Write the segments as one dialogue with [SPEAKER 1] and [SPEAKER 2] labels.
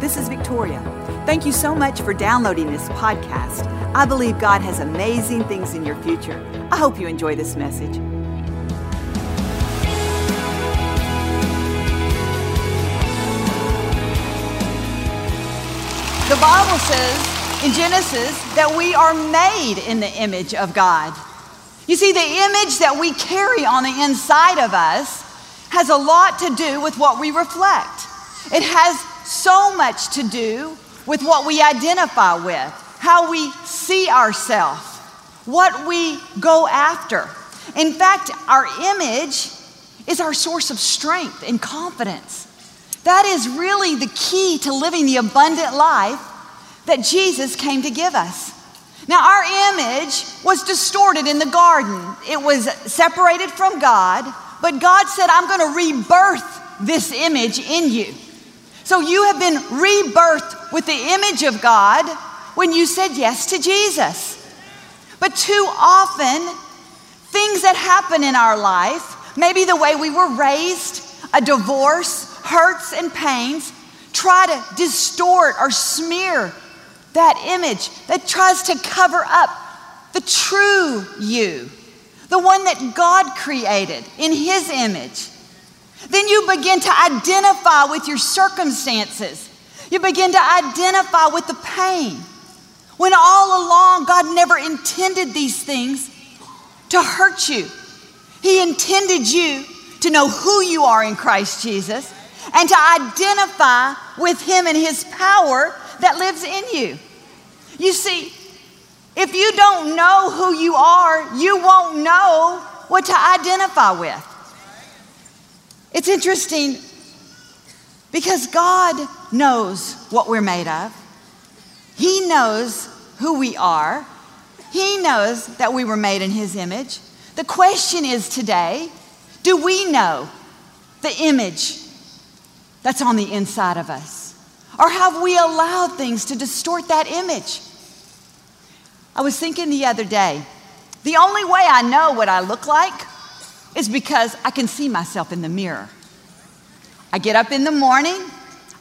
[SPEAKER 1] This is Victoria. Thank you so much for downloading this podcast. I believe God has amazing things in your future. I hope you enjoy this message. The Bible says in Genesis that we are made in the image of God. You see, the image that we carry on the inside of us has a lot to do with what we reflect. It has so much to do with what we identify with, how we see ourselves, what we go after. In fact, our image is our source of strength and confidence. That is really the key to living the abundant life that Jesus came to give us. Now, our image was distorted in the garden, it was separated from God, but God said, I'm going to rebirth this image in you. So you have been rebirthed with the image of God when you said yes to Jesus. But too often, things that happen in our life, maybe the way we were raised, a divorce, hurts and pains, try to distort or smear that image that tries to cover up the true you, the one that God created in His image. Then you begin to identify with your circumstances. You begin to identify with the pain. When all along, God never intended these things to hurt you. He intended you to know who you are in Christ Jesus and to identify with Him and His power that lives in you. You see, if you don't know who you are, you won't know what to identify with. It's interesting because God knows what we're made of. He knows who we are. He knows that we were made in His image. The question is today do we know the image that's on the inside of us? Or have we allowed things to distort that image? I was thinking the other day, the only way I know what I look like is because I can see myself in the mirror. I get up in the morning,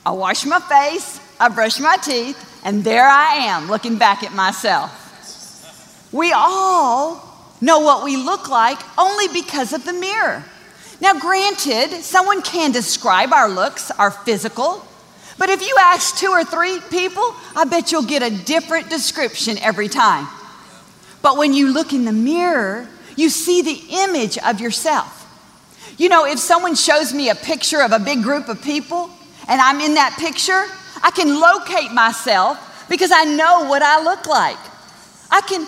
[SPEAKER 1] I wash my face, I brush my teeth, and there I am looking back at myself. We all know what we look like only because of the mirror. Now, granted, someone can describe our looks, our physical, but if you ask two or three people, I bet you'll get a different description every time. But when you look in the mirror, you see the image of yourself. You know, if someone shows me a picture of a big group of people and I'm in that picture, I can locate myself because I know what I look like. I can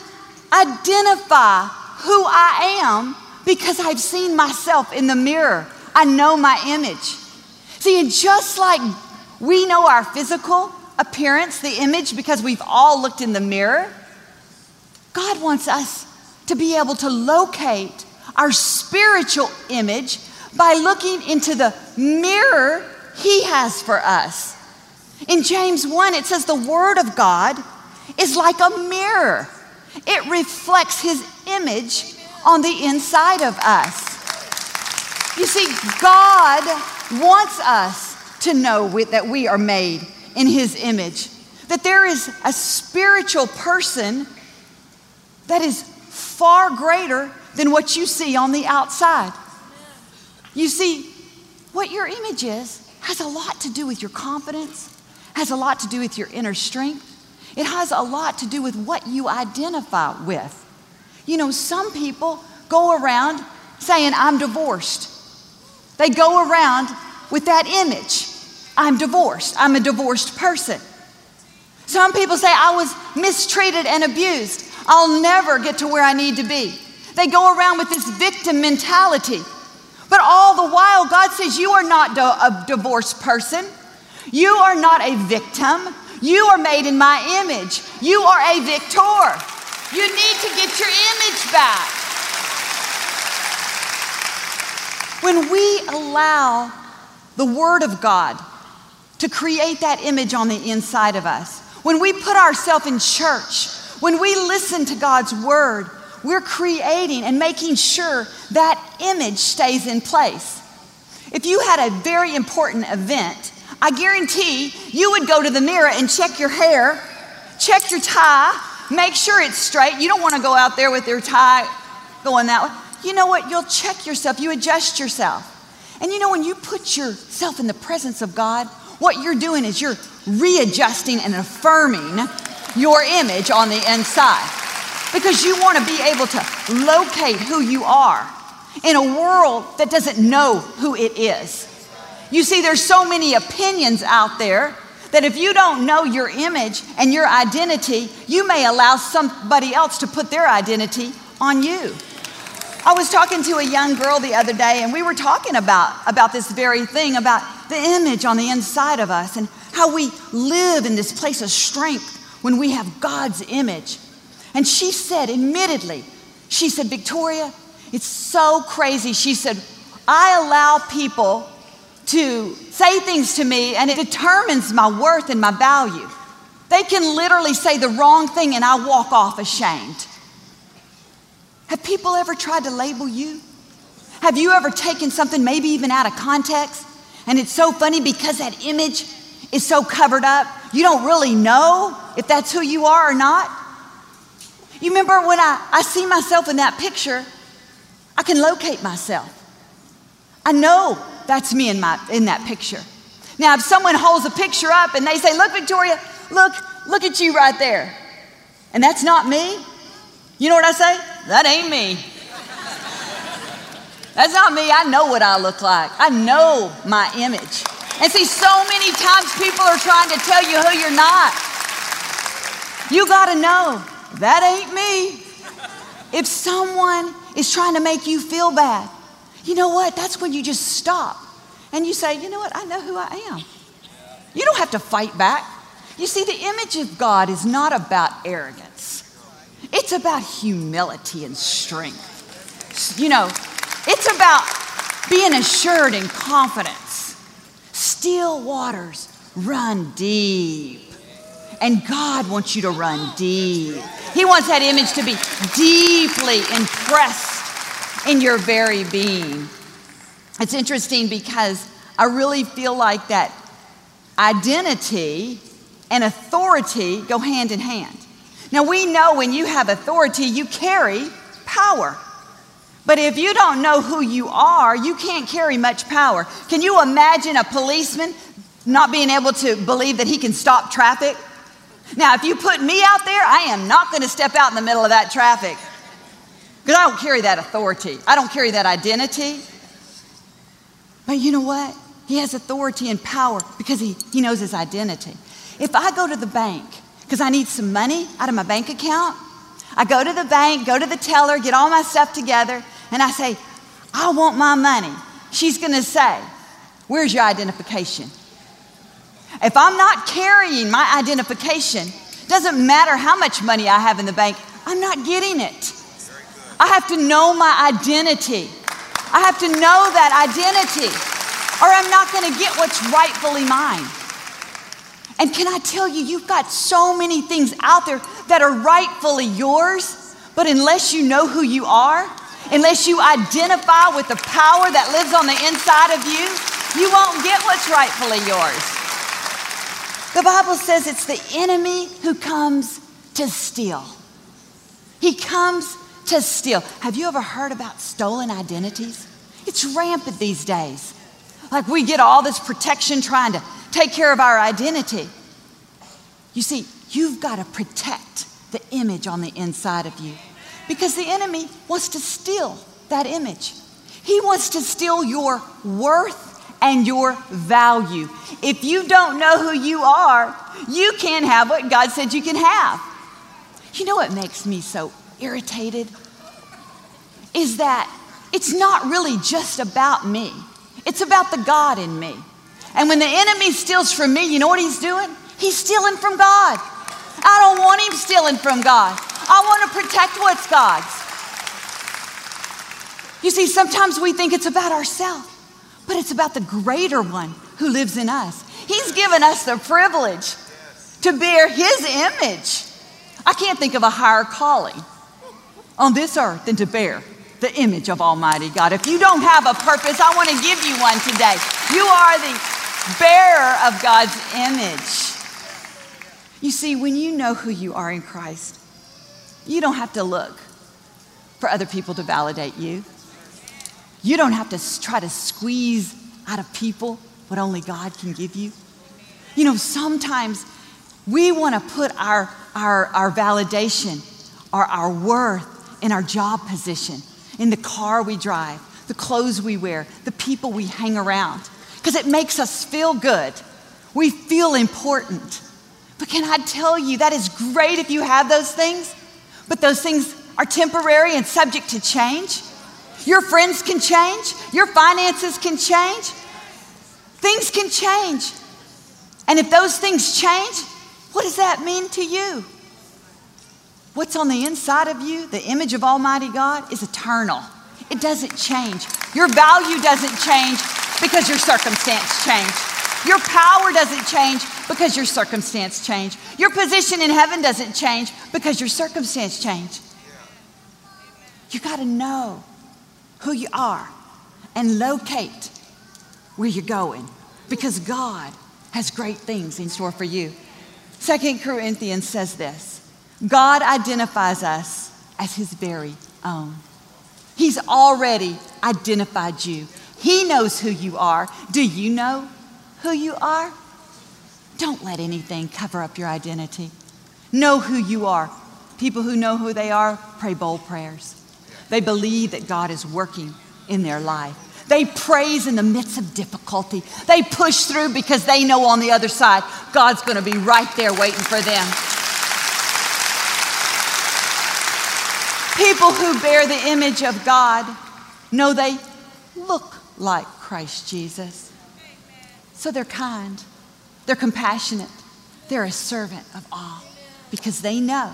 [SPEAKER 1] identify who I am because I've seen myself in the mirror. I know my image. See, and just like we know our physical appearance, the image, because we've all looked in the mirror, God wants us to be able to locate our spiritual image by looking into the mirror He has for us. In James 1, it says, The Word of God is like a mirror, it reflects His image on the inside of us. You see, God wants us to know that we are made in His image, that there is a spiritual person that is far greater than what you see on the outside. You see, what your image is has a lot to do with your confidence, has a lot to do with your inner strength. It has a lot to do with what you identify with. You know, some people go around saying, I'm divorced. They go around with that image. I'm divorced. I'm a divorced person. Some people say, I was mistreated and abused. I'll never get to where I need to be. They go around with this victim mentality. But all the while, God says, You are not a divorced person. You are not a victim. You are made in my image. You are a victor. You need to get your image back. When we allow the Word of God to create that image on the inside of us, when we put ourselves in church, when we listen to God's Word, we're creating and making sure that image stays in place. If you had a very important event, I guarantee you would go to the mirror and check your hair, check your tie, make sure it's straight. You don't want to go out there with your tie going that way. You know what? You'll check yourself, you adjust yourself. And you know, when you put yourself in the presence of God, what you're doing is you're readjusting and affirming your image on the inside because you want to be able to locate who you are in a world that doesn't know who it is. You see, there's so many opinions out there that if you don't know your image and your identity, you may allow somebody else to put their identity on you. I was talking to a young girl the other day, and we were talking about, about this very thing about the image on the inside of us and how we live in this place of strength when we have God's image. And she said, admittedly, she said, Victoria, it's so crazy. She said, I allow people to say things to me and it determines my worth and my value. They can literally say the wrong thing and I walk off ashamed. Have people ever tried to label you? Have you ever taken something maybe even out of context? And it's so funny because that image is so covered up, you don't really know if that's who you are or not. You remember when I, I see myself in that picture, I can locate myself. I know that's me in, my, in that picture. Now, if someone holds a picture up and they say, Look, Victoria, look, look at you right there, and that's not me, you know what I say? That ain't me. That's not me. I know what I look like, I know my image. And see, so many times people are trying to tell you who you're not. You got to know that ain't me. If someone is trying to make you feel bad, you know what? That's when you just stop and you say, you know what? I know who I am. You don't have to fight back. You see, the image of God is not about arrogance, it's about humility and strength. You know, it's about being assured and confidence. Still waters run deep. And God wants you to run deep. He wants that image to be deeply impressed in your very being. It's interesting because I really feel like that identity and authority go hand in hand. Now, we know when you have authority, you carry power. But if you don't know who you are, you can't carry much power. Can you imagine a policeman not being able to believe that he can stop traffic? Now, if you put me out there, I am not going to step out in the middle of that traffic because I don't carry that authority. I don't carry that identity. But you know what? He has authority and power because he, he knows his identity. If I go to the bank because I need some money out of my bank account, I go to the bank, go to the teller, get all my stuff together, and I say, I want my money. She's going to say, Where's your identification? If I'm not carrying my identification, doesn't matter how much money I have in the bank, I'm not getting it. I have to know my identity. I have to know that identity, or I'm not going to get what's rightfully mine. And can I tell you, you've got so many things out there that are rightfully yours, but unless you know who you are, unless you identify with the power that lives on the inside of you, you won't get what's rightfully yours. The Bible says it's the enemy who comes to steal. He comes to steal. Have you ever heard about stolen identities? It's rampant these days. Like we get all this protection trying to take care of our identity. You see, you've got to protect the image on the inside of you because the enemy wants to steal that image. He wants to steal your worth and your value. If you don't know who you are, you can't have what God said you can have. You know what makes me so irritated? Is that it's not really just about me, it's about the God in me. And when the enemy steals from me, you know what he's doing? He's stealing from God. I don't want him stealing from God. I want to protect what's God's. You see, sometimes we think it's about ourselves but it's about the greater one who lives in us. He's given us the privilege to bear his image. I can't think of a higher calling on this earth than to bear the image of Almighty God. If you don't have a purpose, I want to give you one today. You are the bearer of God's image. You see, when you know who you are in Christ, you don't have to look for other people to validate you. You don't have to try to squeeze out of people what only God can give you. You know, sometimes we want to put our, our, our validation or our worth in our job position, in the car we drive, the clothes we wear, the people we hang around, because it makes us feel good. We feel important. But can I tell you, that is great if you have those things, but those things are temporary and subject to change. Your friends can change, your finances can change, things can change. And if those things change, what does that mean to you? What's on the inside of you, the image of Almighty God, is eternal. It doesn't change. Your value doesn't change because your circumstance changed. Your power doesn't change because your circumstance changed. Your position in heaven doesn't change because your circumstance changed. You got to know who you are and locate where you're going because God has great things in store for you. Second Corinthians says this God identifies us as his very own. He's already identified you. He knows who you are. Do you know who you are? Don't let anything cover up your identity. Know who you are. People who know who they are pray bold prayers. They believe that God is working in their life. They praise in the midst of difficulty. They push through because they know on the other side God's going to be right there waiting for them. People who bear the image of God know they look like Christ Jesus. So they're kind, they're compassionate, they're a servant of all because they know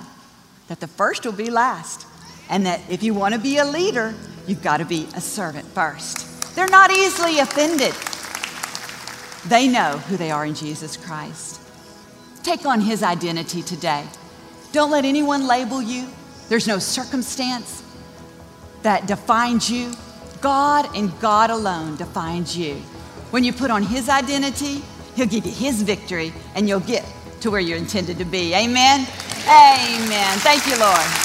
[SPEAKER 1] that the first will be last and that if you want to be a leader, you've got to be a servant first. They're not easily offended. They know who they are in Jesus Christ. Take on his identity today. Don't let anyone label you. There's no circumstance that defines you. God and God alone defines you. When you put on His identity, He'll give you His victory and you'll get to where you're intended to be. Amen? Amen. Thank you, Lord.